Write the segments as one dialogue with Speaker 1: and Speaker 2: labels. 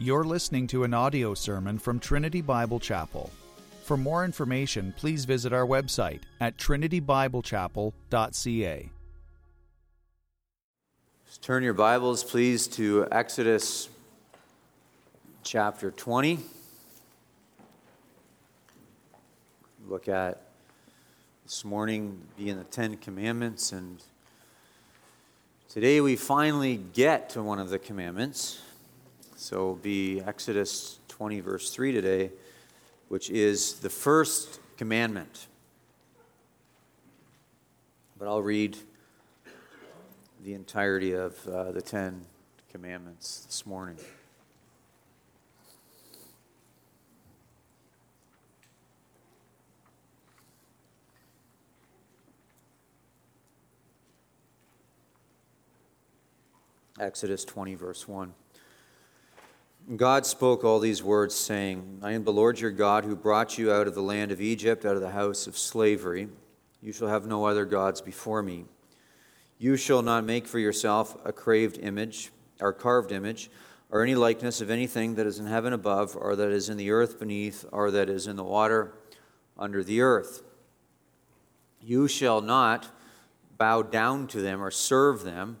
Speaker 1: You're listening to an audio sermon from Trinity Bible Chapel. For more information, please visit our website at trinitybiblechapel.ca.
Speaker 2: Turn your Bibles, please, to Exodus chapter 20. Look at this morning being the Ten Commandments, and today we finally get to one of the commandments. So it'll be Exodus 20, verse 3 today, which is the first commandment. But I'll read the entirety of uh, the Ten Commandments this morning. Exodus 20, verse 1. God spoke all these words, saying, I am the Lord your God who brought you out of the land of Egypt, out of the house of slavery. You shall have no other gods before me. You shall not make for yourself a craved image, or carved image, or any likeness of anything that is in heaven above, or that is in the earth beneath, or that is in the water under the earth. You shall not bow down to them or serve them.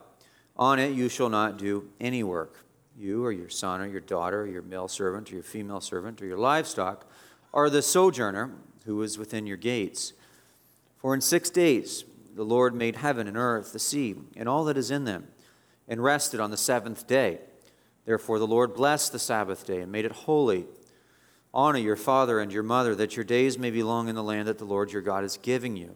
Speaker 2: On it you shall not do any work. You or your son or your daughter or your male servant or your female servant or your livestock are the sojourner who is within your gates. For in six days the Lord made heaven and earth, the sea, and all that is in them, and rested on the seventh day. Therefore the Lord blessed the Sabbath day and made it holy. Honor your father and your mother, that your days may be long in the land that the Lord your God is giving you.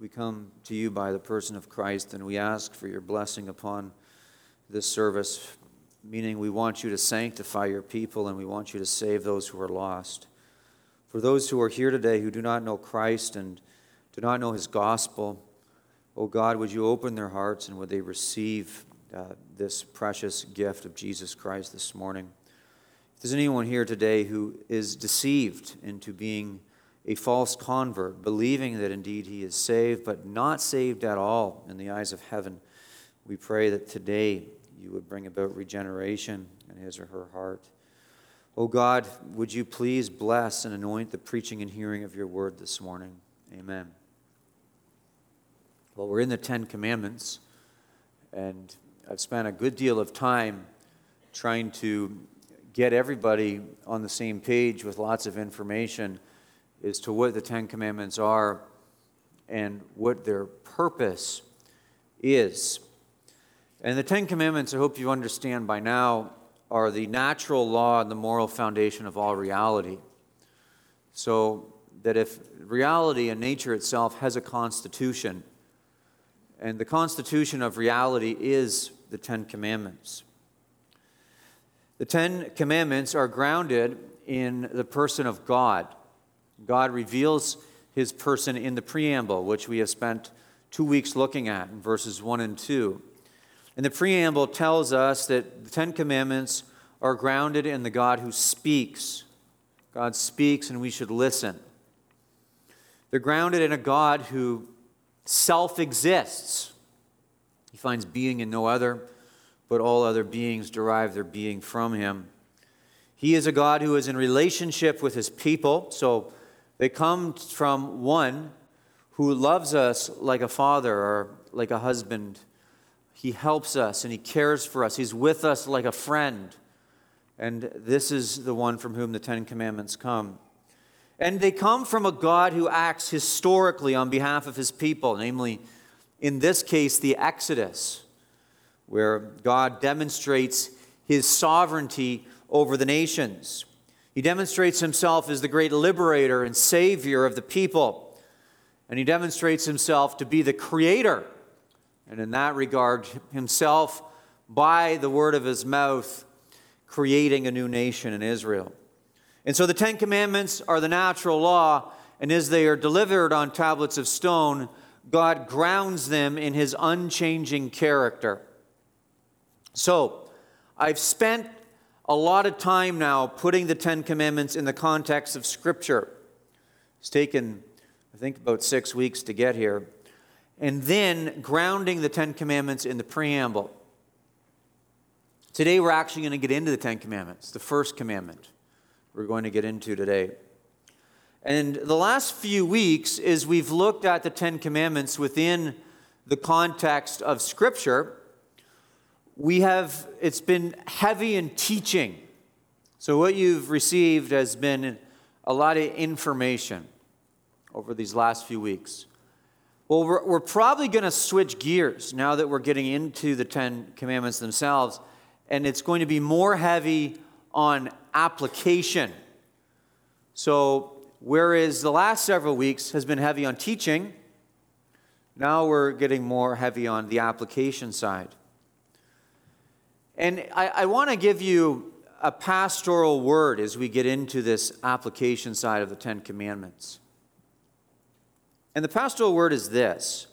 Speaker 2: we come to you by the person of Christ and we ask for your blessing upon this service, meaning we want you to sanctify your people and we want you to save those who are lost. For those who are here today who do not know Christ and do not know his gospel, oh God, would you open their hearts and would they receive uh, this precious gift of Jesus Christ this morning? If there's anyone here today who is deceived into being a false convert, believing that indeed he is saved, but not saved at all in the eyes of heaven. We pray that today you would bring about regeneration in his or her heart. Oh God, would you please bless and anoint the preaching and hearing of your word this morning? Amen. Well, we're in the Ten Commandments, and I've spent a good deal of time trying to get everybody on the same page with lots of information as to what the Ten Commandments are and what their purpose is. And the Ten Commandments, I hope you understand by now, are the natural law and the moral foundation of all reality. So that if reality and nature itself has a constitution, and the constitution of reality is the Ten Commandments. The Ten Commandments are grounded in the person of God. God reveals his person in the preamble, which we have spent two weeks looking at in verses 1 and 2. And the preamble tells us that the Ten Commandments are grounded in the God who speaks, God speaks and we should listen. They're grounded in a God who self exists. He finds being in no other, but all other beings derive their being from him. He is a God who is in relationship with his people. So they come from one who loves us like a father or like a husband. He helps us and he cares for us. He's with us like a friend. And this is the one from whom the Ten Commandments come. And they come from a God who acts historically on behalf of his people, namely, in this case, the Exodus, where God demonstrates his sovereignty over the nations. He demonstrates himself as the great liberator and savior of the people. And he demonstrates himself to be the creator. And in that regard, himself, by the word of his mouth, creating a new nation in Israel. And so the Ten Commandments are the natural law, and as they are delivered on tablets of stone, God grounds them in his unchanging character. So, I've spent a lot of time now putting the Ten Commandments in the context of Scripture. It's taken, I think, about six weeks to get here. And then grounding the Ten Commandments in the preamble. Today, we're actually going to get into the Ten Commandments, the first commandment we're going to get into today. And the last few weeks, as we've looked at the Ten Commandments within the context of Scripture, we have, it's been heavy in teaching. So, what you've received has been a lot of information over these last few weeks. Well, we're, we're probably going to switch gears now that we're getting into the Ten Commandments themselves and it's going to be more heavy on application. So, whereas the last several weeks has been heavy on teaching, now we're getting more heavy on the application side. And I, I want to give you a pastoral word as we get into this application side of the Ten Commandments. And the pastoral word is this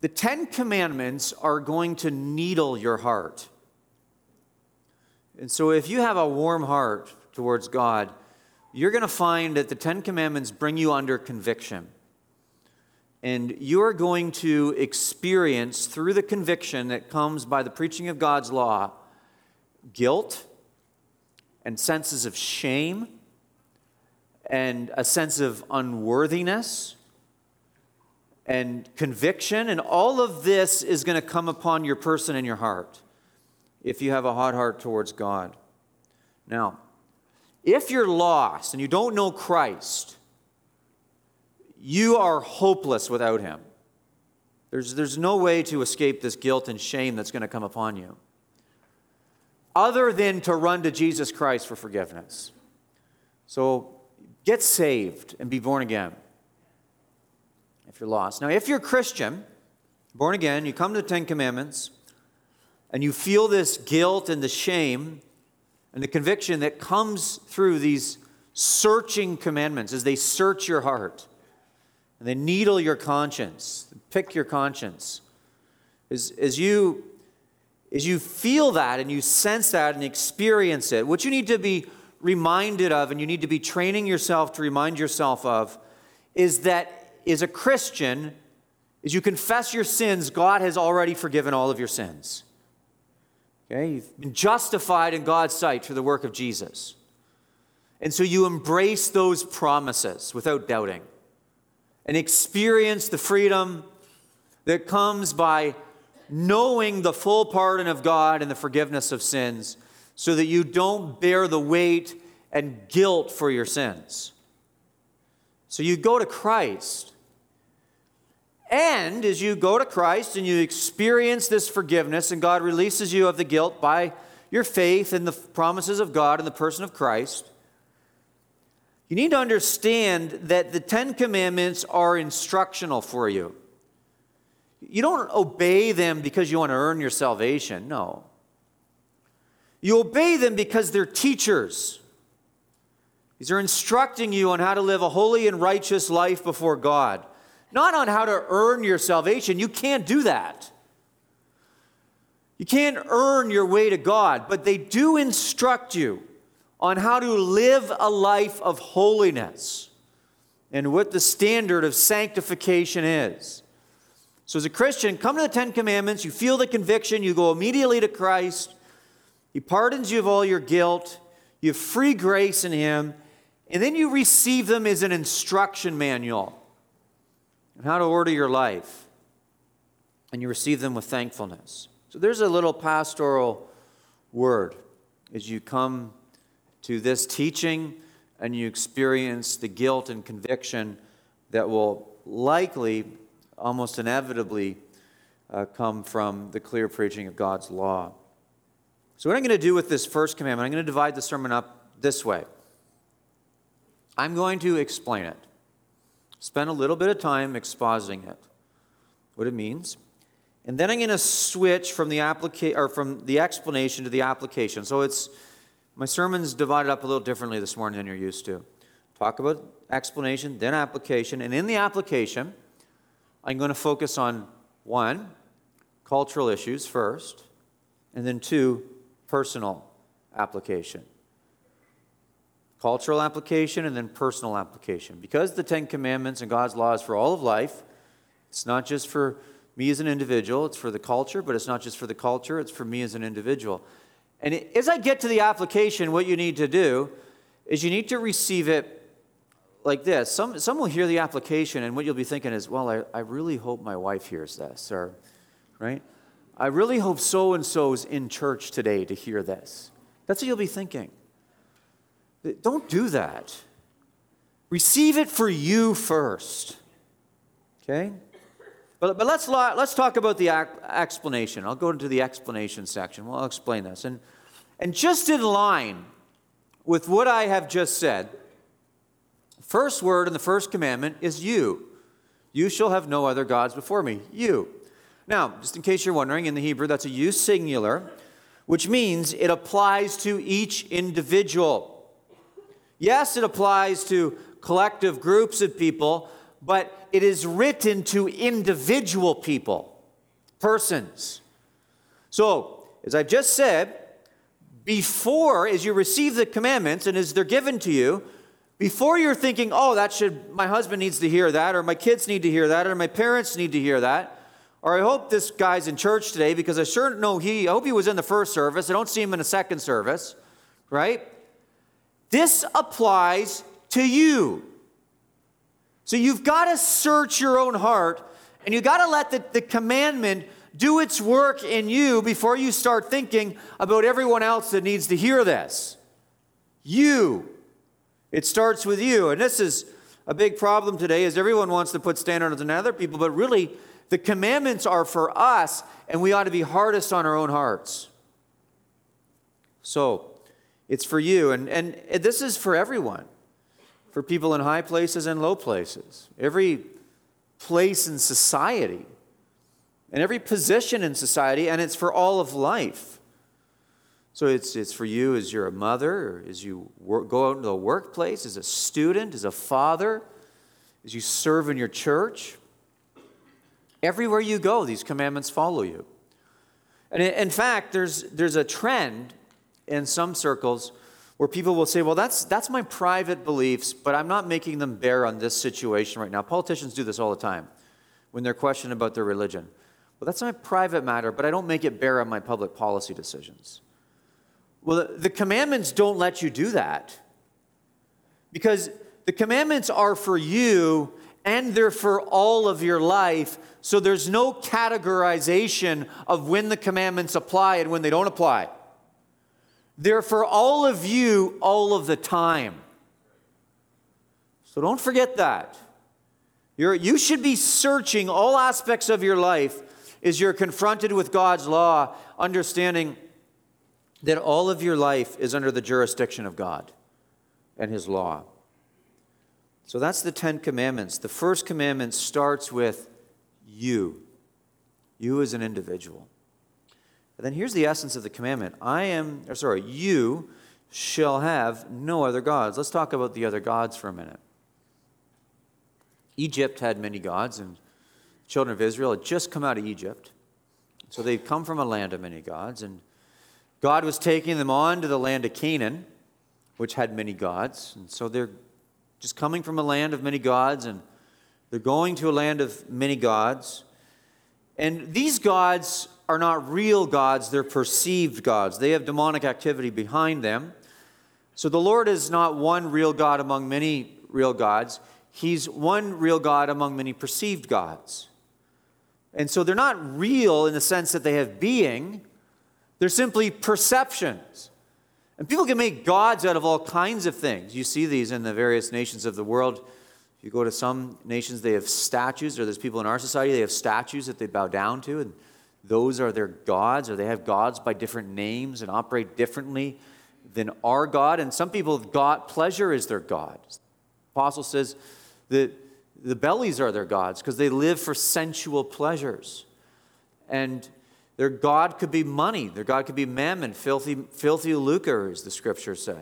Speaker 2: the Ten Commandments are going to needle your heart. And so, if you have a warm heart towards God, you're going to find that the Ten Commandments bring you under conviction. And you're going to experience, through the conviction that comes by the preaching of God's law, guilt and senses of shame and a sense of unworthiness and conviction, and all of this is going to come upon your person and your heart if you have a hot heart towards God. Now, if you're lost and you don't know Christ, you are hopeless without Him. There's, there's no way to escape this guilt and shame that's going to come upon you other than to run to Jesus Christ for forgiveness. So get saved and be born again if you're lost. Now, if you're a Christian, born again, you come to the Ten Commandments, and you feel this guilt and the shame and the conviction that comes through these searching commandments as they search your heart and they needle your conscience, pick your conscience. As, as, you, as you feel that and you sense that and experience it, what you need to be reminded of and you need to be training yourself to remind yourself of is that as a Christian as you confess your sins, God has already forgiven all of your sins. Okay? You've been justified in God's sight through the work of Jesus. And so you embrace those promises without doubting and experience the freedom that comes by knowing the full pardon of God and the forgiveness of sins so that you don't bear the weight and guilt for your sins. So you go to Christ and as you go to Christ and you experience this forgiveness, and God releases you of the guilt by your faith in the promises of God in the person of Christ, you need to understand that the Ten Commandments are instructional for you. You don't obey them because you want to earn your salvation, no. You obey them because they're teachers. These are instructing you on how to live a holy and righteous life before God not on how to earn your salvation. You can't do that. You can't earn your way to God, but they do instruct you on how to live a life of holiness and what the standard of sanctification is. So, as a Christian, come to the Ten Commandments, you feel the conviction, you go immediately to Christ, He pardons you of all your guilt, you have free grace in Him, and then you receive them as an instruction manual on how to order your life. And you receive them with thankfulness. So, there's a little pastoral word as you come to this teaching and you experience the guilt and conviction that will likely, almost inevitably, uh, come from the clear preaching of God's law. So, what I'm going to do with this first commandment, I'm going to divide the sermon up this way. I'm going to explain it, spend a little bit of time expositing it, what it means, and then I'm going to switch from the applica- or from the explanation to the application. So it's my sermon's divided up a little differently this morning than you're used to. Talk about explanation, then application. And in the application, I'm going to focus on one, cultural issues first, and then two, personal application. Cultural application and then personal application. Because the Ten Commandments and God's law is for all of life, it's not just for me as an individual, it's for the culture, but it's not just for the culture, it's for me as an individual. And as I get to the application, what you need to do is you need to receive it like this. Some, some will hear the application, and what you'll be thinking is, well, I, I really hope my wife hears this, or, right? I really hope so and so's in church today to hear this. That's what you'll be thinking. Don't do that. Receive it for you first. Okay? But, but let's, let's talk about the explanation. I'll go into the explanation section. Well, I'll explain this. And, and just in line with what I have just said, first word in the first commandment is you. You shall have no other gods before me. You. Now, just in case you're wondering, in the Hebrew, that's a you singular, which means it applies to each individual. Yes, it applies to collective groups of people, but it is written to individual people, persons. So, as I've just said, before, as you receive the commandments and as they're given to you, before you're thinking, oh, that should, my husband needs to hear that, or my kids need to hear that, or my parents need to hear that, or I hope this guy's in church today because I sure know he, I hope he was in the first service. I don't see him in the second service, right? This applies to you. So you've got to search your own heart and you've got to let the, the commandment do its work in you before you start thinking about everyone else that needs to hear this. You. It starts with you. And this is a big problem today is everyone wants to put standards on other people, but really the commandments are for us and we ought to be hardest on our own hearts. So, it's for you and and this is for everyone for people in high places and low places, every place in society, and every position in society, and it's for all of life. So it's, it's for you as you're a mother, as you work, go out into the workplace, as a student, as a father, as you serve in your church. Everywhere you go, these commandments follow you. And in fact, there's, there's a trend in some circles where people will say, well, that's, that's my private beliefs, but I'm not making them bear on this situation right now. Politicians do this all the time when they're questioned about their religion. Well, that's my private matter, but I don't make it bear on my public policy decisions. Well, the commandments don't let you do that because the commandments are for you and they're for all of your life. So there's no categorization of when the commandments apply and when they don't apply. They're for all of you all of the time. So don't forget that. You're, you should be searching all aspects of your life as you're confronted with God's law, understanding that all of your life is under the jurisdiction of God and His law. So that's the Ten Commandments. The first commandment starts with you, you as an individual. And then here's the essence of the commandment I am, or sorry, you shall have no other gods. Let's talk about the other gods for a minute. Egypt had many gods, and children of Israel had just come out of Egypt. So they'd come from a land of many gods, and God was taking them on to the land of Canaan which had many gods. And so they're just coming from a land of many gods, and they're going to a land of many gods. And these gods are not real gods, they're perceived gods. They have demonic activity behind them. So the Lord is not one real God among many real gods, He's one real God among many perceived gods. And so they're not real in the sense that they have being, they're simply perceptions. And people can make gods out of all kinds of things. You see these in the various nations of the world. If you go to some nations, they have statues, or there's people in our society, they have statues that they bow down to, and those are their gods, or they have gods by different names and operate differently than our God. And some people have got pleasure as their God. The apostle says that the bellies are their gods because they live for sensual pleasures. And their God could be money. Their God could be mammon, filthy, filthy lucre, as the scriptures say.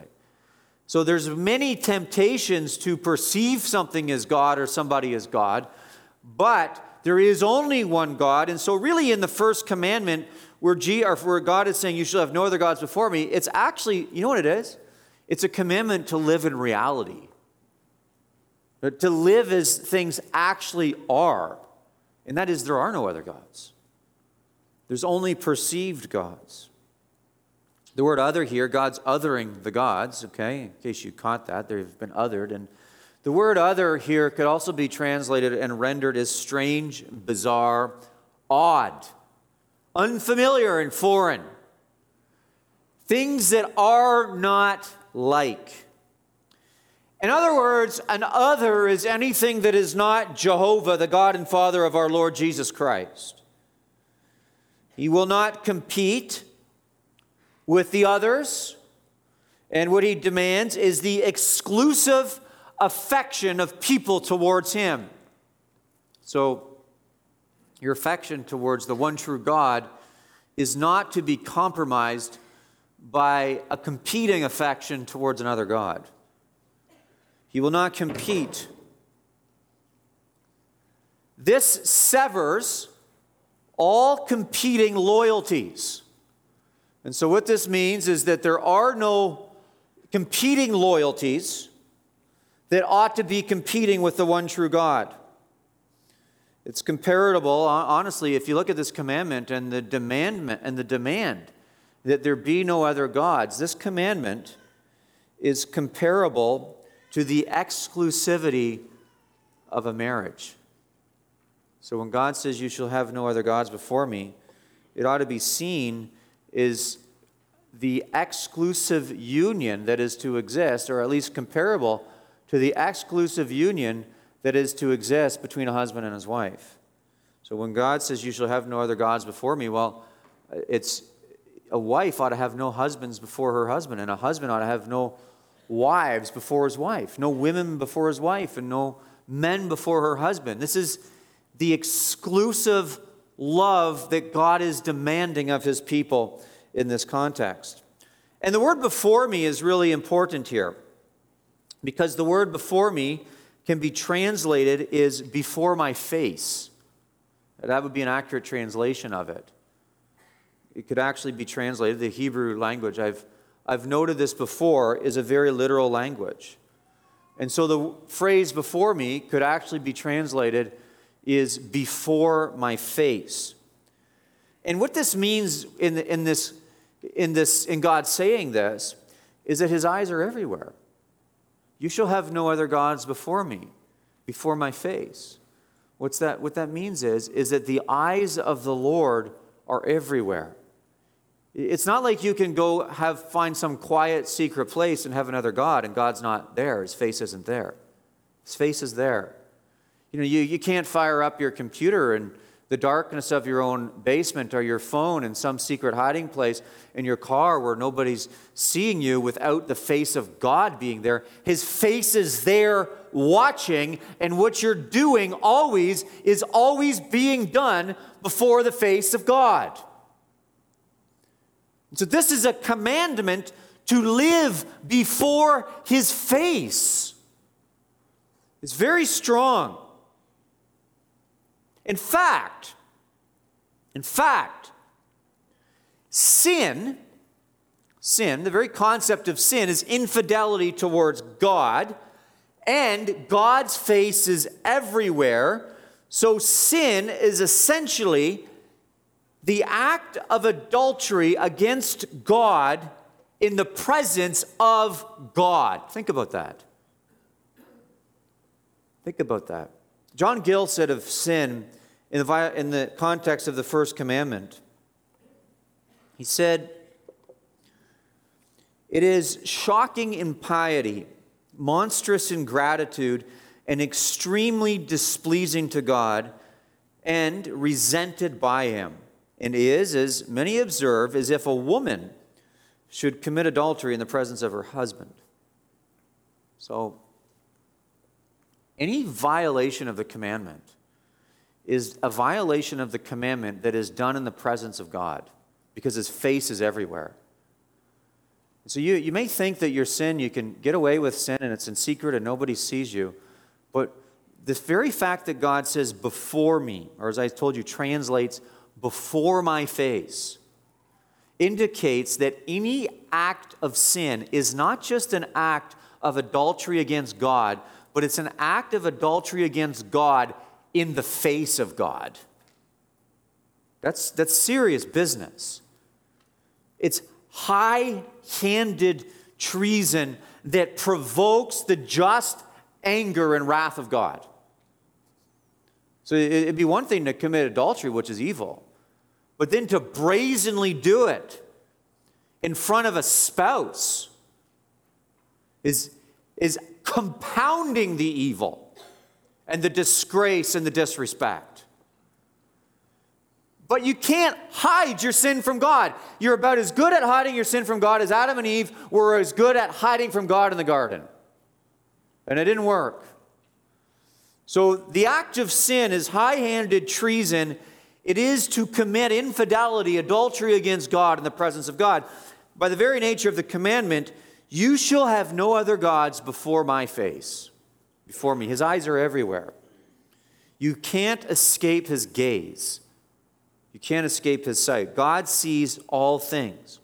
Speaker 2: So there's many temptations to perceive something as God or somebody as God, but there is only one God. And so, really, in the first commandment, where, G, or where God is saying, You shall have no other gods before me, it's actually, you know what it is? It's a commandment to live in reality, uh, to live as things actually are. And that is, there are no other gods. There's only perceived gods. The word other here, God's othering the gods, okay, in case you caught that, they've been othered. And the word other here could also be translated and rendered as strange, bizarre, odd, unfamiliar, and foreign. Things that are not like. In other words, an other is anything that is not Jehovah, the God and Father of our Lord Jesus Christ. He will not compete with the others. And what he demands is the exclusive affection of people towards him. So, your affection towards the one true God is not to be compromised by a competing affection towards another God. He will not compete. This severs all competing loyalties. And so, what this means is that there are no competing loyalties that ought to be competing with the one true God. It's comparable, honestly, if you look at this commandment and the demand and the demand that there be no other gods, this commandment is comparable to the exclusivity of a marriage. So when God says, You shall have no other gods before me, it ought to be seen as the exclusive union that is to exist, or at least comparable to the exclusive union that is to exist between a husband and his wife. So when God says, You shall have no other gods before me, well, it's a wife ought to have no husbands before her husband, and a husband ought to have no wives before his wife, no women before his wife, and no men before her husband. This is the exclusive love that God is demanding of his people in this context. And the word before me is really important here because the word before me can be translated is before my face. That would be an accurate translation of it. It could actually be translated, the Hebrew language, I've, I've noted this before, is a very literal language. And so the phrase before me could actually be translated is before my face. And what this means in, in, this, in, this, in God saying this is that his eyes are everywhere. You shall have no other gods before me, before my face. What's that, what that means is, is that the eyes of the Lord are everywhere. It's not like you can go have find some quiet secret place and have another God and God's not there. His face isn't there. His face is there. You know, you, you can't fire up your computer in the darkness of your own basement or your phone in some secret hiding place in your car where nobody's seeing you without the face of God being there. His face is there watching, and what you're doing always is always being done before the face of God. So, this is a commandment to live before His face. It's very strong. In fact, in fact, sin, sin, the very concept of sin, is infidelity towards God, and God's face is everywhere. So sin is essentially the act of adultery against God in the presence of God. Think about that. Think about that. John Gill said of sin in the, in the context of the first commandment, he said, It is shocking impiety, monstrous ingratitude, and extremely displeasing to God and resented by Him, and is, as many observe, as if a woman should commit adultery in the presence of her husband. So, any violation of the commandment is a violation of the commandment that is done in the presence of God because his face is everywhere. So you, you may think that your sin, you can get away with sin and it's in secret and nobody sees you. But the very fact that God says, before me, or as I told you, translates before my face, indicates that any act of sin is not just an act of adultery against God, but it's an act of adultery against God in the face of God. That's, that's serious business. It's high handed treason that provokes the just anger and wrath of God. So it'd be one thing to commit adultery, which is evil, but then to brazenly do it in front of a spouse is, is compounding the evil and the disgrace and the disrespect. But you can't hide your sin from God. You're about as good at hiding your sin from God as Adam and Eve were as good at hiding from God in the garden. And it didn't work. So the act of sin is high handed treason. It is to commit infidelity, adultery against God in the presence of God. By the very nature of the commandment, you shall have no other gods before my face, before me. His eyes are everywhere. You can't escape his gaze. You can't escape his sight. God sees all things.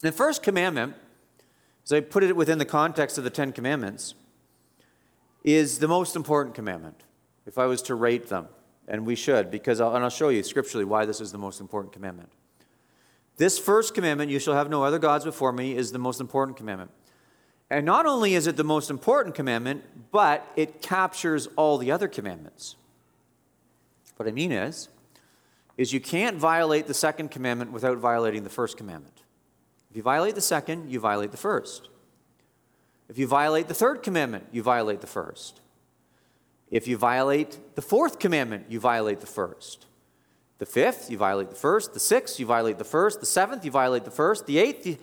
Speaker 2: The first commandment, as I put it within the context of the Ten Commandments, is the most important commandment, if I was to rate them. And we should, because I'll, and I'll show you scripturally why this is the most important commandment. This first commandment, you shall have no other gods before me, is the most important commandment. And not only is it the most important commandment, but it captures all the other commandments. What I mean is, is you can't violate the second commandment without violating the first commandment. If you violate the second, you violate the first. If you violate the third commandment, you violate the first. If you violate the fourth commandment, you violate the first. The fifth, you violate the first. The sixth, you violate the first. The seventh, you violate the first. The eighth, you,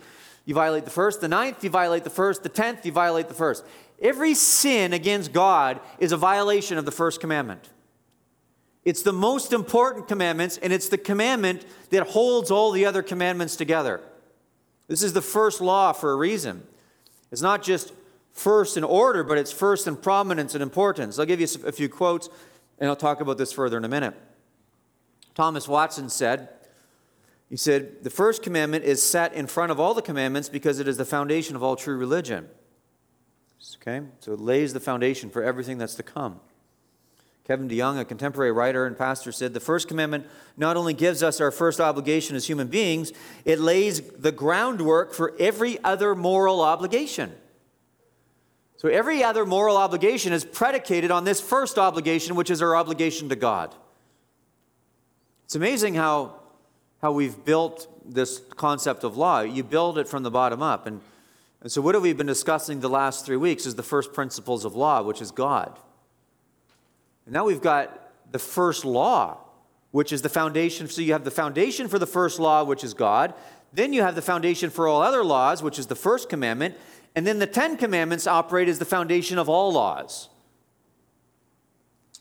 Speaker 2: you violate the first. The ninth, you violate the first. The tenth, you violate the first. Every sin against God is a violation of the first commandment. It's the most important commandments, and it's the commandment that holds all the other commandments together. This is the first law for a reason. It's not just first in order, but it's first in prominence and importance. I'll give you a few quotes, and I'll talk about this further in a minute. Thomas Watson said, he said, the first commandment is set in front of all the commandments because it is the foundation of all true religion. Okay? So it lays the foundation for everything that's to come. Kevin DeYoung, a contemporary writer and pastor, said the first commandment not only gives us our first obligation as human beings, it lays the groundwork for every other moral obligation. So every other moral obligation is predicated on this first obligation, which is our obligation to God. It's amazing how, how we've built this concept of law. You build it from the bottom up. And, and so, what have we been discussing the last three weeks is the first principles of law, which is God. And now we've got the first law, which is the foundation. So you have the foundation for the first law, which is God. Then you have the foundation for all other laws, which is the first commandment. And then the Ten Commandments operate as the foundation of all laws.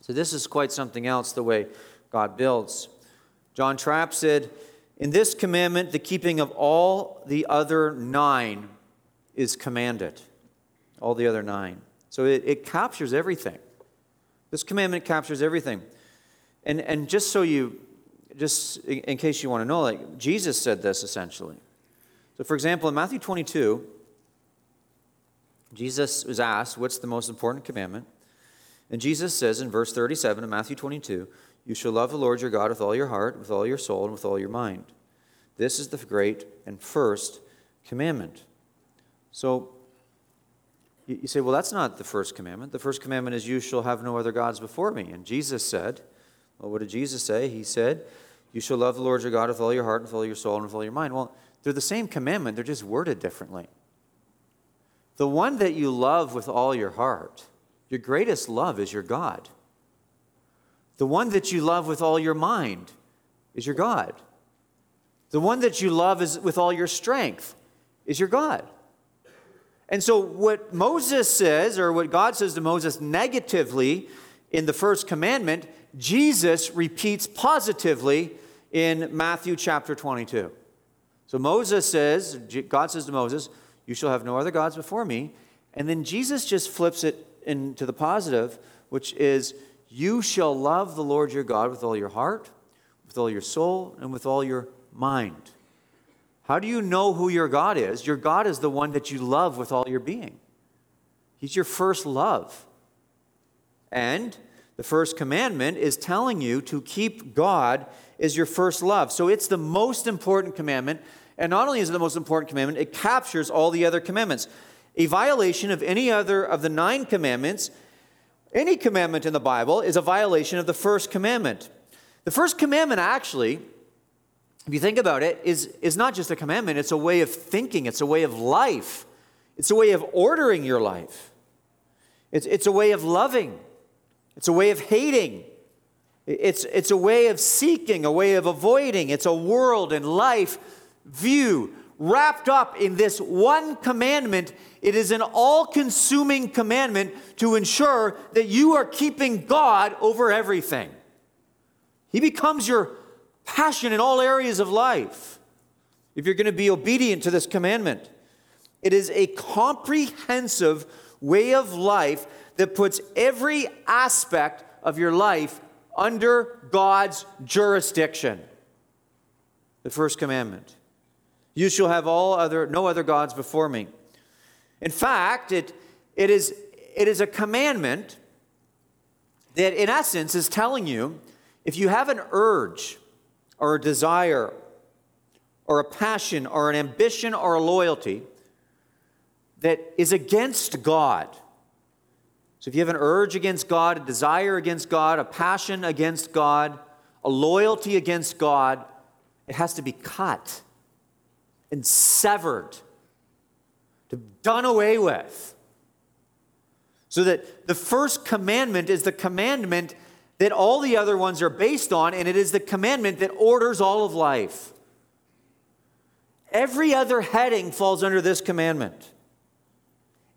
Speaker 2: So this is quite something else, the way God builds. John Trapp said, In this commandment, the keeping of all the other nine is commanded. All the other nine. So it, it captures everything. This commandment captures everything. And, and just so you, just in case you want to know, like Jesus said this essentially. So, for example, in Matthew 22, Jesus was asked, What's the most important commandment? And Jesus says in verse 37 of Matthew 22, You shall love the Lord your God with all your heart, with all your soul, and with all your mind. This is the great and first commandment. So, you say, Well, that's not the first commandment. The first commandment is, You shall have no other gods before me. And Jesus said, Well, what did Jesus say? He said, You shall love the Lord your God with all your heart, with all your soul, and with all your mind. Well, they're the same commandment, they're just worded differently. The one that you love with all your heart, your greatest love is your God. The one that you love with all your mind is your God. The one that you love is with all your strength is your God. And so, what Moses says, or what God says to Moses negatively in the first commandment, Jesus repeats positively in Matthew chapter 22. So, Moses says, God says to Moses, You shall have no other gods before me. And then Jesus just flips it into the positive, which is, You shall love the Lord your God with all your heart, with all your soul, and with all your mind. How do you know who your God is? Your God is the one that you love with all your being. He's your first love. And the first commandment is telling you to keep God as your first love. So it's the most important commandment. And not only is it the most important commandment, it captures all the other commandments. A violation of any other of the nine commandments, any commandment in the Bible, is a violation of the first commandment. The first commandment actually if you think about it, is, is not just a commandment, it's a way of thinking, it's a way of life, it's a way of ordering your life, it's, it's a way of loving, it's a way of hating, it's, it's a way of seeking, a way of avoiding, it's a world and life view wrapped up in this one commandment. It is an all consuming commandment to ensure that you are keeping God over everything. He becomes your passion in all areas of life if you're going to be obedient to this commandment. It is a comprehensive way of life that puts every aspect of your life under God's jurisdiction. The first commandment. You shall have all other no other gods before me. In fact, it, it, is, it is a commandment that in essence is telling you if you have an urge or a desire or a passion or an ambition or a loyalty that is against God. So if you have an urge against God, a desire against God, a passion against God, a loyalty against God, it has to be cut and severed, done away with. So that the first commandment is the commandment that all the other ones are based on, and it is the commandment that orders all of life. Every other heading falls under this commandment.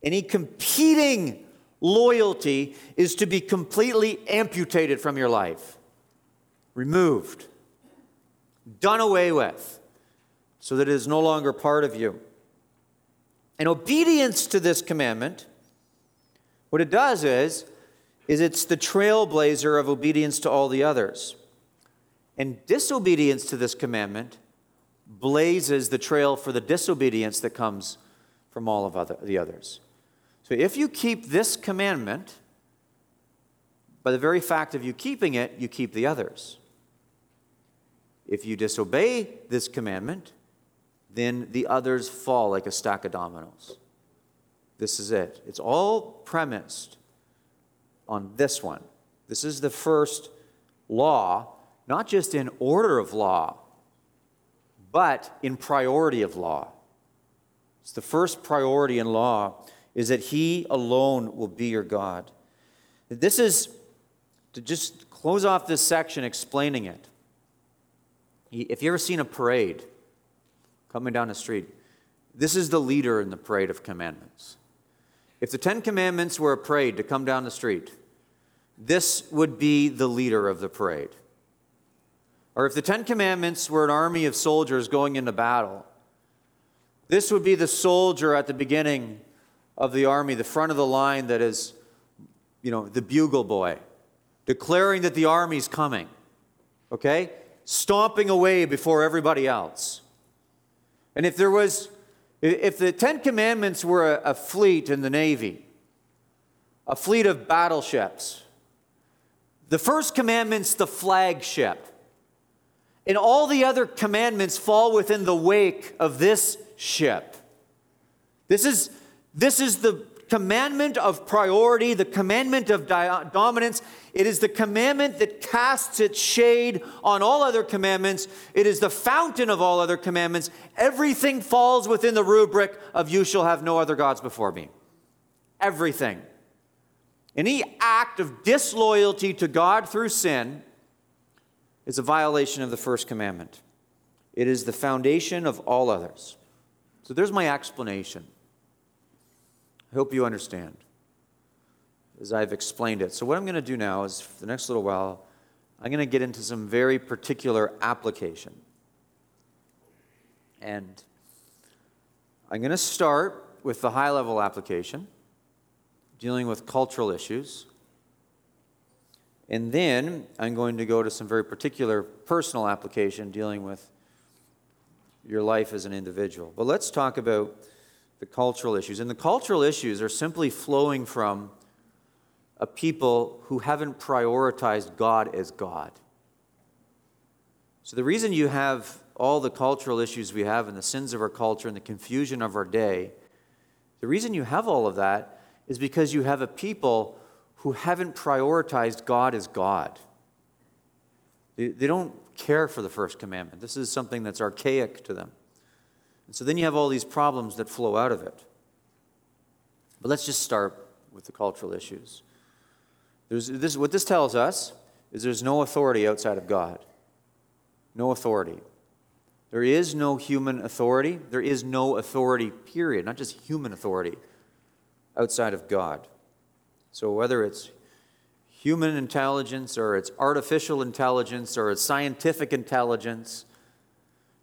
Speaker 2: Any competing loyalty is to be completely amputated from your life, removed, done away with, so that it is no longer part of you. And obedience to this commandment, what it does is, is it's the trailblazer of obedience to all the others. And disobedience to this commandment blazes the trail for the disobedience that comes from all of other, the others. So if you keep this commandment, by the very fact of you keeping it, you keep the others. If you disobey this commandment, then the others fall like a stack of dominoes. This is it. It's all premised on this one. This is the first law, not just in order of law, but in priority of law. It's the first priority in law is that He alone will be your God. This is to just close off this section explaining it. If you ever seen a parade coming down the street, this is the leader in the parade of commandments. If the Ten Commandments were a parade to come down the street, this would be the leader of the parade. Or if the Ten Commandments were an army of soldiers going into battle, this would be the soldier at the beginning of the army, the front of the line that is, you know, the bugle boy, declaring that the army's coming, okay? Stomping away before everybody else. And if there was, if the Ten Commandments were a, a fleet in the Navy, a fleet of battleships, the first commandment's the flagship. And all the other commandments fall within the wake of this ship. This is, this is the commandment of priority, the commandment of di- dominance. It is the commandment that casts its shade on all other commandments. It is the fountain of all other commandments. Everything falls within the rubric of you shall have no other gods before me. Everything. Any act of disloyalty to God through sin is a violation of the first commandment. It is the foundation of all others. So there's my explanation. I hope you understand as I've explained it. So, what I'm going to do now is, for the next little while, I'm going to get into some very particular application. And I'm going to start with the high level application, dealing with cultural issues. And then I'm going to go to some very particular personal application, dealing with your life as an individual. But let's talk about the cultural issues. And the cultural issues are simply flowing from a people who haven't prioritized God as God. So, the reason you have all the cultural issues we have and the sins of our culture and the confusion of our day, the reason you have all of that is because you have a people who haven't prioritized God as God. They, they don't care for the first commandment. This is something that's archaic to them. And so then you have all these problems that flow out of it. But let's just start with the cultural issues. There's, this, what this tells us is there's no authority outside of God. No authority. There is no human authority. There is no authority, period. Not just human authority outside of God. So whether it's human intelligence or it's artificial intelligence or it's scientific intelligence,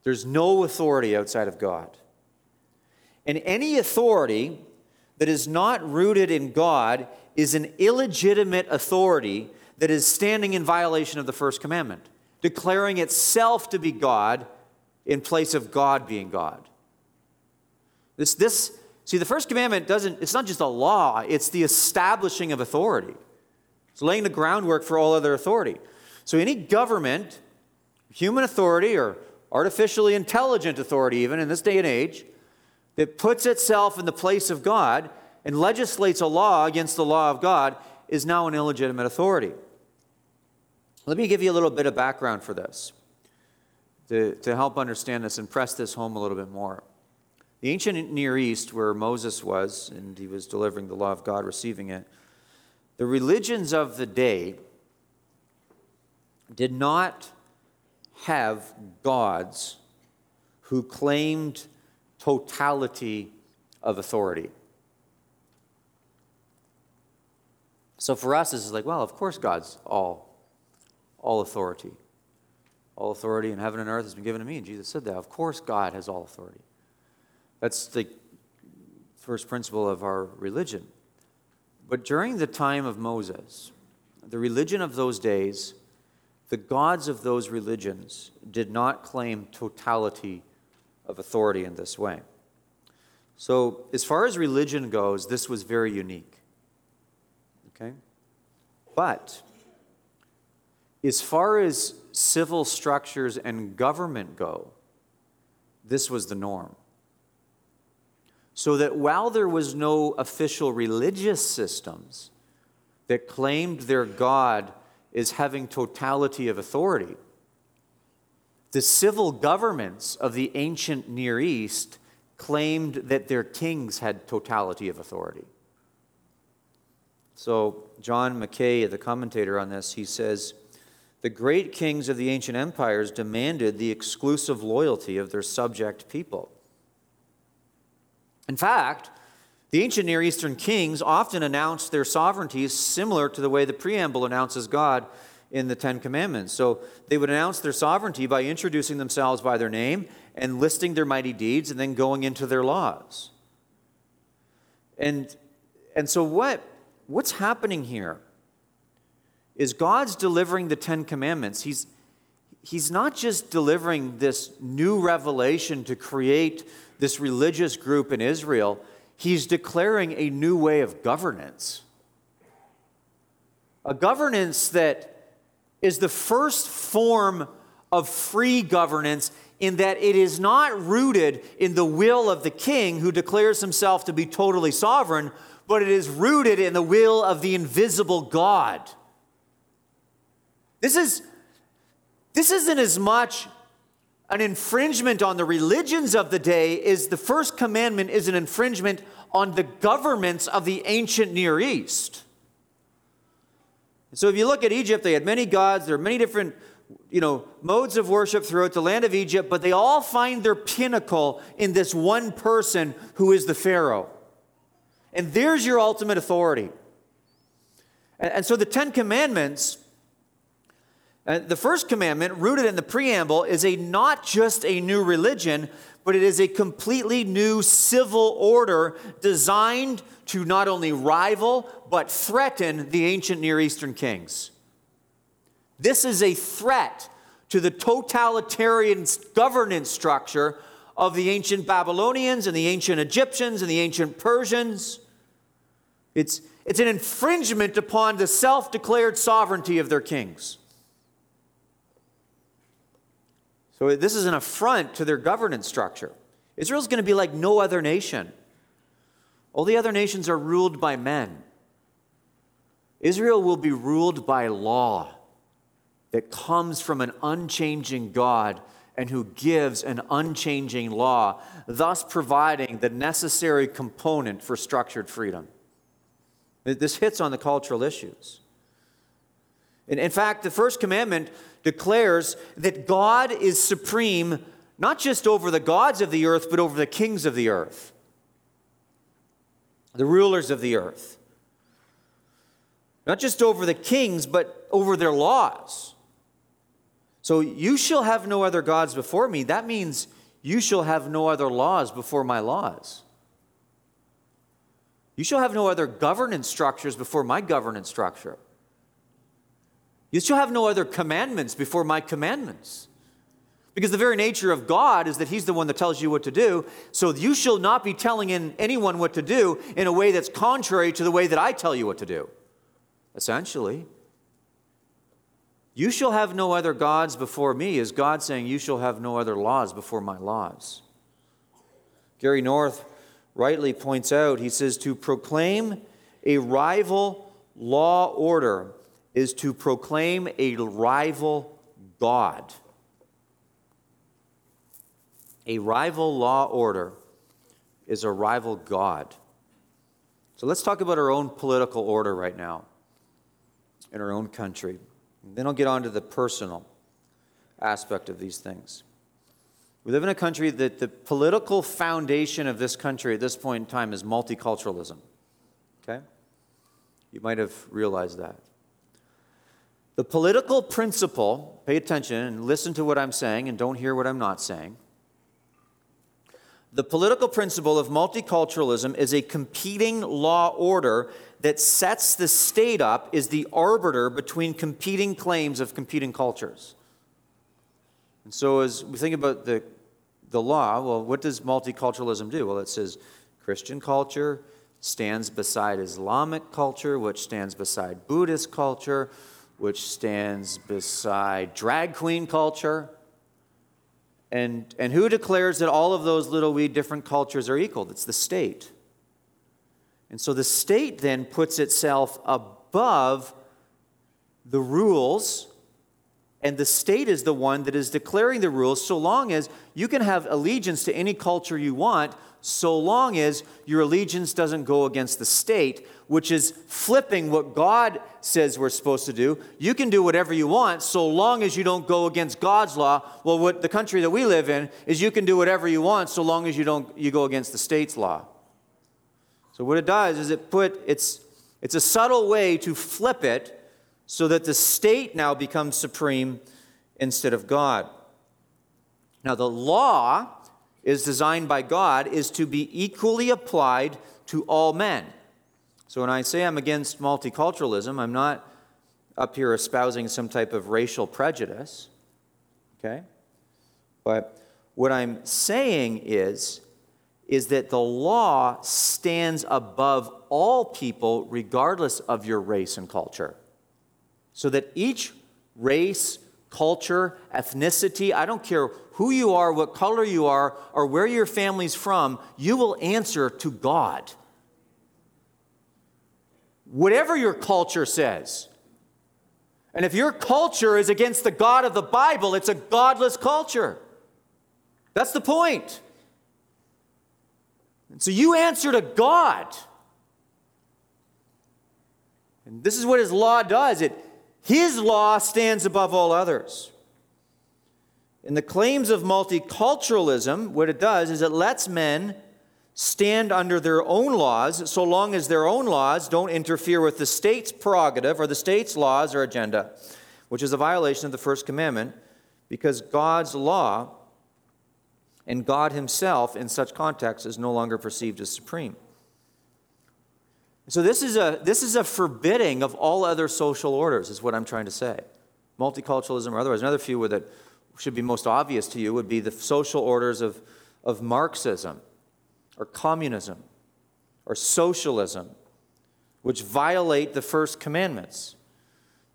Speaker 2: there's no authority outside of God. And any authority that is not rooted in God is an illegitimate authority that is standing in violation of the first commandment, declaring itself to be God in place of God being God. This, this, see, the first commandment doesn't, it's not just a law, it's the establishing of authority. It's laying the groundwork for all other authority. So any government, human authority, or artificially intelligent authority, even in this day and age, that puts itself in the place of God and legislates a law against the law of God is now an illegitimate authority. Let me give you a little bit of background for this to, to help understand this and press this home a little bit more. The ancient Near East, where Moses was, and he was delivering the law of God, receiving it, the religions of the day did not have gods who claimed totality of authority. So for us, this is like, well, of course God's all, all authority. All authority in heaven and earth has been given to me. And Jesus said that. Of course God has all authority. That's the first principle of our religion. But during the time of Moses, the religion of those days the gods of those religions did not claim totality of authority in this way. So, as far as religion goes, this was very unique. Okay? But, as far as civil structures and government go, this was the norm. So that while there was no official religious systems that claimed their God is having totality of authority. The civil governments of the ancient Near East claimed that their kings had totality of authority. So, John Mackay, the commentator on this, he says, the great kings of the ancient empires demanded the exclusive loyalty of their subject people. In fact, the ancient Near Eastern kings often announced their sovereignties similar to the way the preamble announces God in the Ten Commandments. So they would announce their sovereignty by introducing themselves by their name and listing their mighty deeds and then going into their laws. And, and so, what, what's happening here is God's delivering the Ten Commandments. He's, he's not just delivering this new revelation to create this religious group in Israel, he's declaring a new way of governance. A governance that is the first form of free governance in that it is not rooted in the will of the king who declares himself to be totally sovereign, but it is rooted in the will of the invisible God. This is this isn't as much an infringement on the religions of the day as the first commandment is an infringement on the governments of the ancient Near East. So if you look at Egypt, they had many gods, there are many different you know, modes of worship throughout the land of Egypt, but they all find their pinnacle in this one person who is the Pharaoh. And there's your ultimate authority. And, and so the Ten Commandments, uh, the first commandment, rooted in the preamble, is a not just a new religion, but it is a completely new civil order designed to not only rival, but threaten the ancient Near Eastern kings. This is a threat to the totalitarian governance structure of the ancient Babylonians and the ancient Egyptians and the ancient Persians. It's, it's an infringement upon the self declared sovereignty of their kings. So, this is an affront to their governance structure. Israel's going to be like no other nation. All the other nations are ruled by men. Israel will be ruled by law that comes from an unchanging God and who gives an unchanging law, thus providing the necessary component for structured freedom. This hits on the cultural issues. In fact, the first commandment declares that God is supreme not just over the gods of the earth, but over the kings of the earth, the rulers of the earth. Not just over the kings, but over their laws. So you shall have no other gods before me. That means you shall have no other laws before my laws. You shall have no other governance structures before my governance structure. You shall have no other commandments before my commandments. Because the very nature of God is that He's the one that tells you what to do. So you shall not be telling anyone what to do in a way that's contrary to the way that I tell you what to do. Essentially. You shall have no other gods before me, is God saying, You shall have no other laws before my laws. Gary North rightly points out, he says, To proclaim a rival law order is to proclaim a rival God. A rival law order is a rival God. So let's talk about our own political order right now in our own country. Then I'll get on to the personal aspect of these things. We live in a country that the political foundation of this country at this point in time is multiculturalism. Okay? You might have realized that. The political principle, pay attention and listen to what I'm saying and don't hear what I'm not saying. The political principle of multiculturalism is a competing law order that sets the state up as the arbiter between competing claims of competing cultures. And so, as we think about the, the law, well, what does multiculturalism do? Well, it says Christian culture stands beside Islamic culture, which stands beside Buddhist culture, which stands beside drag queen culture. And, and who declares that all of those little wee different cultures are equal? It's the state. And so the state then puts itself above the rules, and the state is the one that is declaring the rules so long as you can have allegiance to any culture you want, so long as your allegiance doesn't go against the state, which is flipping what God says we're supposed to do. You can do whatever you want so long as you don't go against God's law. Well, what the country that we live in is you can do whatever you want so long as you don't you go against the state's law. So what it does is it put it's it's a subtle way to flip it so that the state now becomes supreme instead of God. Now the law is designed by God is to be equally applied to all men. So when I say I'm against multiculturalism, I'm not up here espousing some type of racial prejudice. Okay? But what I'm saying is, is that the law stands above all people, regardless of your race and culture. So that each race, culture, ethnicity, I don't care who you are, what color you are, or where your family's from, you will answer to God. Whatever your culture says. And if your culture is against the God of the Bible, it's a godless culture. That's the point. And so you answer to God. And this is what his law does. It his law stands above all others. In the claims of multiculturalism, what it does is it lets men stand under their own laws so long as their own laws don't interfere with the state's prerogative or the state's laws or agenda, which is a violation of the first commandment because God's law and God Himself in such contexts is no longer perceived as supreme. So this is a this is a forbidding of all other social orders, is what I'm trying to say. Multiculturalism or otherwise. Another few that should be most obvious to you would be the social orders of, of Marxism or communism or socialism, which violate the first commandments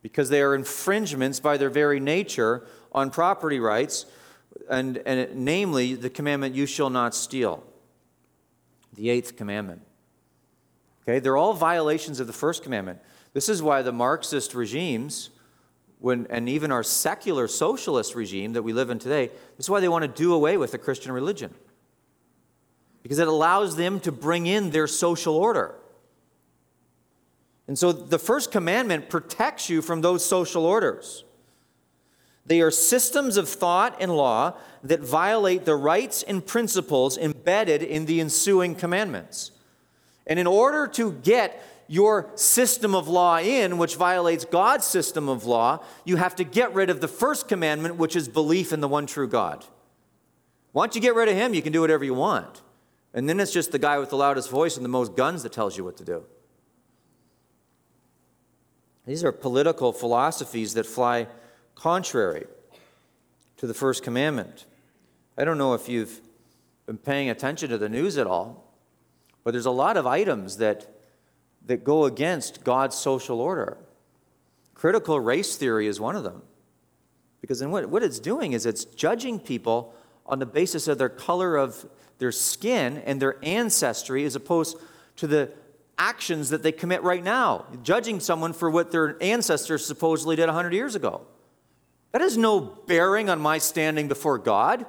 Speaker 2: because they are infringements by their very nature on property rights, and, and namely the commandment, You shall not steal, the eighth commandment. Okay, they're all violations of the first commandment. This is why the Marxist regimes, when, and even our secular socialist regime that we live in today, this is why they want to do away with the Christian religion. Because it allows them to bring in their social order. And so the first commandment protects you from those social orders. They are systems of thought and law that violate the rights and principles embedded in the ensuing commandments. And in order to get your system of law in, which violates God's system of law, you have to get rid of the first commandment, which is belief in the one true God. Once you get rid of him, you can do whatever you want. And then it's just the guy with the loudest voice and the most guns that tells you what to do. These are political philosophies that fly contrary to the first commandment. I don't know if you've been paying attention to the news at all, but there's a lot of items that, that go against God's social order. Critical race theory is one of them. Because then what, what it's doing is it's judging people on the basis of their color of their skin and their ancestry as opposed to the actions that they commit right now, judging someone for what their ancestors supposedly did 100 years ago. That has no bearing on my standing before God.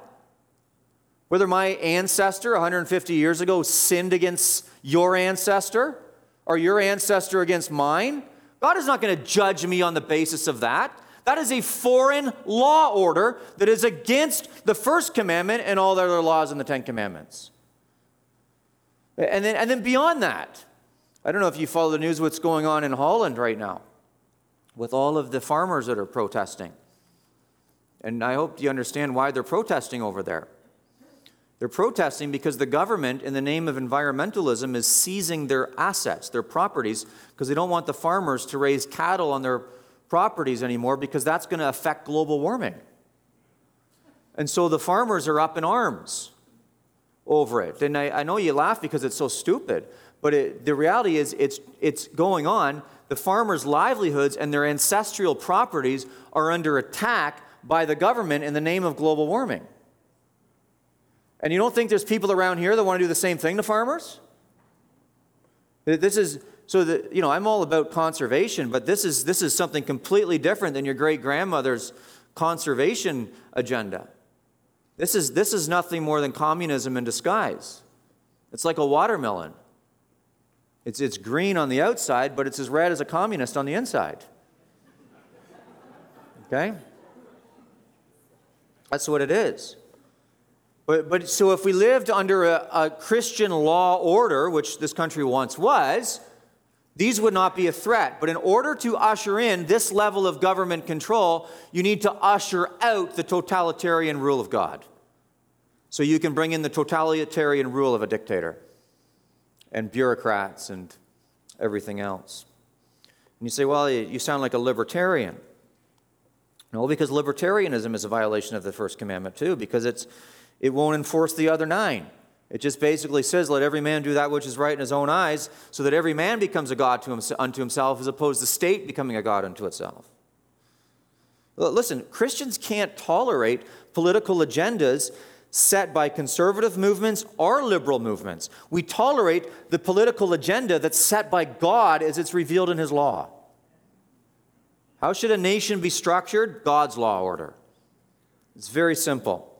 Speaker 2: Whether my ancestor 150 years ago sinned against your ancestor or your ancestor against mine, God is not going to judge me on the basis of that. That is a foreign law order that is against the first commandment and all the other laws in the Ten Commandments. And then, and then beyond that, I don't know if you follow the news, what's going on in Holland right now with all of the farmers that are protesting. And I hope you understand why they're protesting over there. They're protesting because the government, in the name of environmentalism, is seizing their assets, their properties, because they don't want the farmers to raise cattle on their properties anymore because that's going to affect global warming. And so the farmers are up in arms over it. And I, I know you laugh because it's so stupid, but it, the reality is it's, it's going on. The farmers' livelihoods and their ancestral properties are under attack by the government in the name of global warming. And you don't think there's people around here that want to do the same thing to farmers? This is so that you know, I'm all about conservation, but this is this is something completely different than your great grandmother's conservation agenda. This is this is nothing more than communism in disguise. It's like a watermelon. It's, it's green on the outside, but it's as red as a communist on the inside. Okay? That's what it is. But, but so if we lived under a, a Christian law order, which this country once was, these would not be a threat. But in order to usher in this level of government control, you need to usher out the totalitarian rule of God. So you can bring in the totalitarian rule of a dictator and bureaucrats and everything else. And you say, well, you sound like a libertarian. No, because libertarianism is a violation of the first commandment too, because it's, it won't enforce the other nine. It just basically says, let every man do that which is right in his own eyes, so that every man becomes a God unto himself, as opposed to the state becoming a God unto itself. Listen, Christians can't tolerate political agendas set by conservative movements or liberal movements. We tolerate the political agenda that's set by God as it's revealed in His law. How should a nation be structured? God's law order. It's very simple.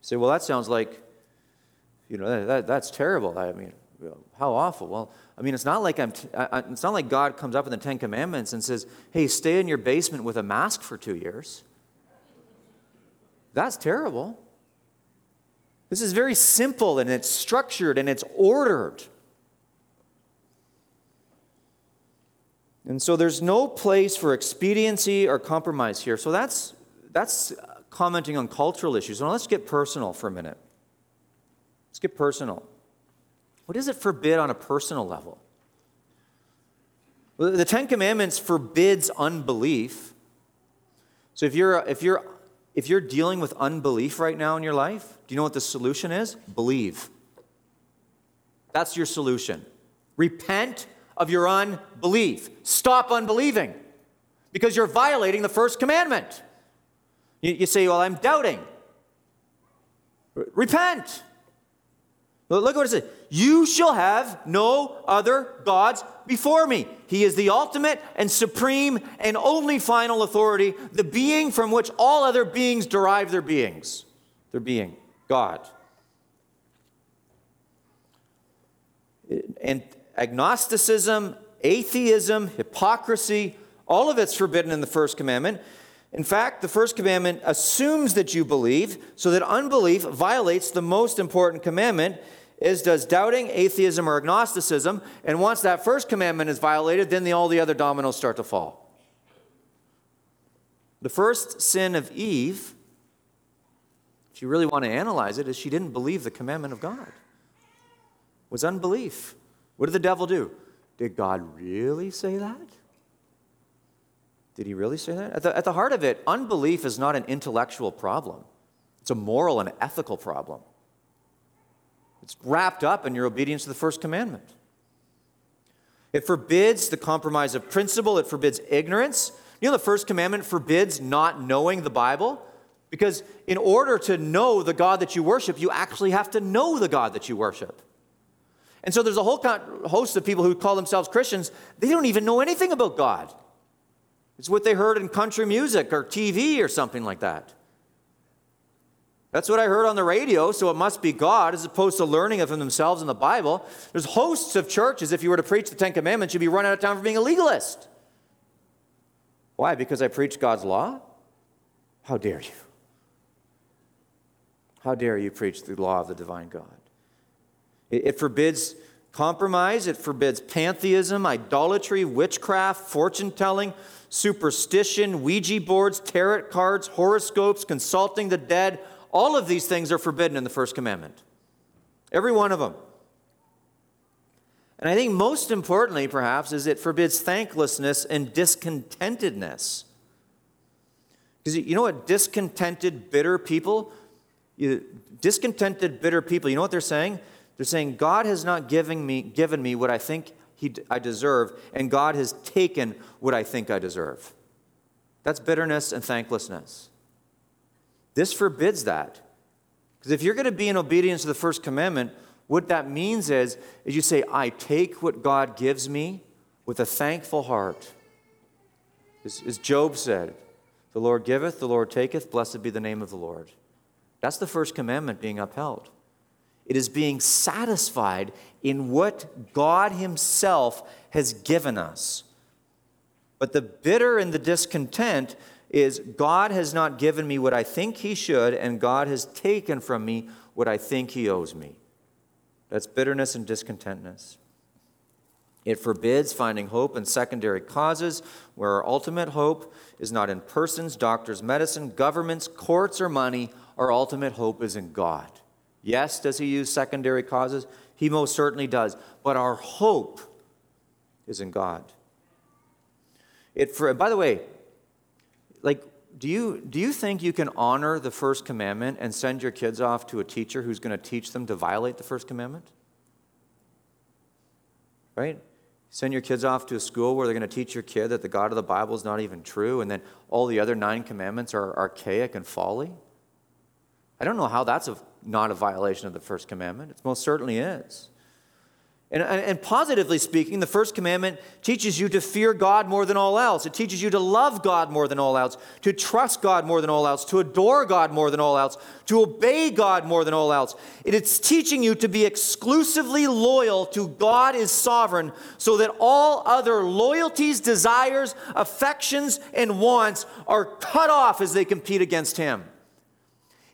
Speaker 2: You say, well, that sounds like, you know, that, that, that's terrible. I mean, how awful. Well, I mean, it's not like I'm. It's not like God comes up in the Ten Commandments and says, "Hey, stay in your basement with a mask for two years." That's terrible. This is very simple and it's structured and it's ordered. And so there's no place for expediency or compromise here. So that's, that's commenting on cultural issues. Now let's get personal for a minute. Let's get personal. What does it forbid on a personal level? Well, the Ten Commandments forbids unbelief. So if you're, if, you're, if you're dealing with unbelief right now in your life, do you know what the solution is? Believe. That's your solution. Repent of your unbelief. Stop unbelieving because you're violating the first commandment. You, you say, Well, I'm doubting. Repent. Look at what it says. You shall have no other gods before me. He is the ultimate and supreme and only final authority, the being from which all other beings derive their beings. Their being, God. And agnosticism, atheism, hypocrisy, all of it's forbidden in the first commandment. In fact, the first commandment assumes that you believe, so that unbelief violates the most important commandment, as does doubting, atheism, or agnosticism. And once that first commandment is violated, then the, all the other dominoes start to fall. The first sin of Eve, if you really want to analyze it, is she didn't believe the commandment of God. It was unbelief. What did the devil do? Did God really say that? Did he really say that? At the, at the heart of it, unbelief is not an intellectual problem, it's a moral and ethical problem. It's wrapped up in your obedience to the first commandment. It forbids the compromise of principle, it forbids ignorance. You know, the first commandment forbids not knowing the Bible. Because in order to know the God that you worship, you actually have to know the God that you worship. And so there's a whole host of people who call themselves Christians, they don't even know anything about God. It's what they heard in country music or TV or something like that. That's what I heard on the radio, so it must be God, as opposed to learning it from themselves in the Bible. There's hosts of churches, if you were to preach the Ten Commandments, you'd be run out of town for being a legalist. Why? Because I preach God's law? How dare you? How dare you preach the law of the divine God? It, forbids compromise, it forbids pantheism, idolatry, witchcraft, fortune telling, superstition, Ouija boards, tarot cards, horoscopes, consulting the dead. All of these things are forbidden in the first commandment. Every one of them. And I think most importantly, perhaps, is it forbids thanklessness and discontentedness. Because you know what discontented, bitter people, you, discontented, bitter people, you know what they're saying? They're saying, God has not given me, given me what I think he, I deserve, and God has taken what I think I deserve. That's bitterness and thanklessness. This forbids that. Because if you're going to be in obedience to the first commandment, what that means is, is you say, I take what God gives me with a thankful heart. As, as Job said, the Lord giveth, the Lord taketh, blessed be the name of the Lord. That's the first commandment being upheld. It is being satisfied in what God Himself has given us. But the bitter and the discontent is God has not given me what I think He should, and God has taken from me what I think He owes me. That's bitterness and discontentness. It forbids finding hope in secondary causes where our ultimate hope is not in persons, doctors, medicine, governments, courts, or money. Our ultimate hope is in God. Yes, does he use secondary causes? He most certainly does. But our hope is in God. It for, by the way, like, do you, do you think you can honor the first commandment and send your kids off to a teacher who's going to teach them to violate the first commandment? Right? Send your kids off to a school where they're going to teach your kid that the God of the Bible is not even true, and then all the other nine commandments are archaic and folly? I don't know how that's a, not a violation of the first commandment. It most certainly is. And, and, positively speaking, the first commandment teaches you to fear God more than all else. It teaches you to love God more than all else, to trust God more than all else, to adore God more than all else, to obey God more than all else. It's teaching you to be exclusively loyal to God is sovereign, so that all other loyalties, desires, affections, and wants are cut off as they compete against Him.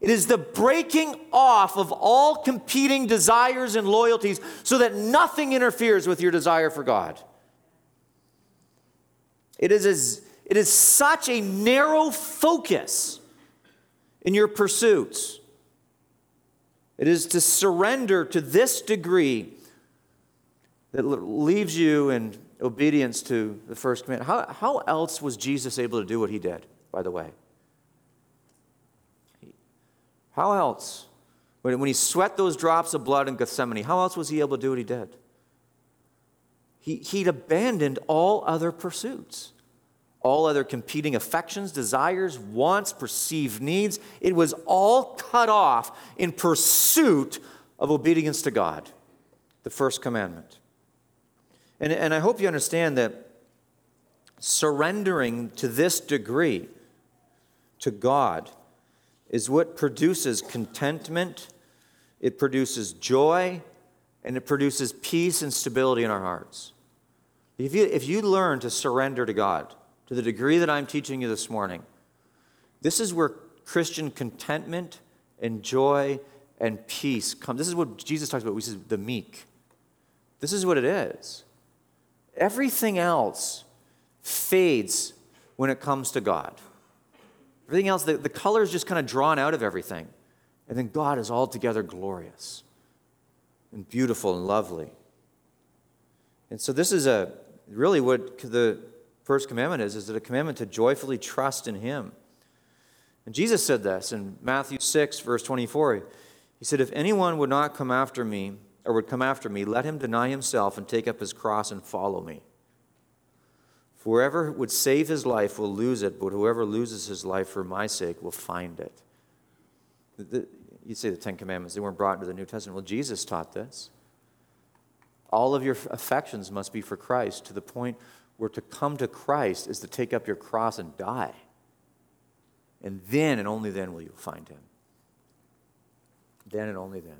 Speaker 2: It is the breaking off of all competing desires and loyalties so that nothing interferes with your desire for God. It is, as, it is such a narrow focus in your pursuits. It is to surrender to this degree that leaves you in obedience to the first commandment. How, how else was Jesus able to do what he did, by the way? How else? When, he sweat those drops of blood in Gethsemane, how else was he able to do what he did? He, he'd abandoned all other pursuits, all other competing affections, desires, wants, perceived needs. It was all cut off in pursuit of obedience to God, the first commandment. And, and I hope you understand that surrendering to this degree to God is what produces contentment, it produces joy, and it produces peace and stability in our hearts. If you, if you learn to surrender to God to the degree that I'm teaching you this morning, this is where Christian contentment and joy and peace come. This is what Jesus talks about. We say the meek. This is what it is. Everything else fades when it comes to God. Everything else, the, the color is just kind of drawn out of everything. And then God is altogether glorious and beautiful and lovely. And so this is a really what the first commandment is, is it a commandment to joyfully trust in him. And Jesus said this in Matthew 6, verse 24. He said, If anyone would not come after me, or would come after me, let him deny himself and take up his cross and follow me. Whoever would save his life will lose it, but whoever loses his life for my sake will find it. The, you say the Ten Commandments, they weren't brought into the New Testament. Well, Jesus taught this. All of your affections must be for Christ to the point where to come to Christ is to take up your cross and die. And then and only then will you find him. Then and only then.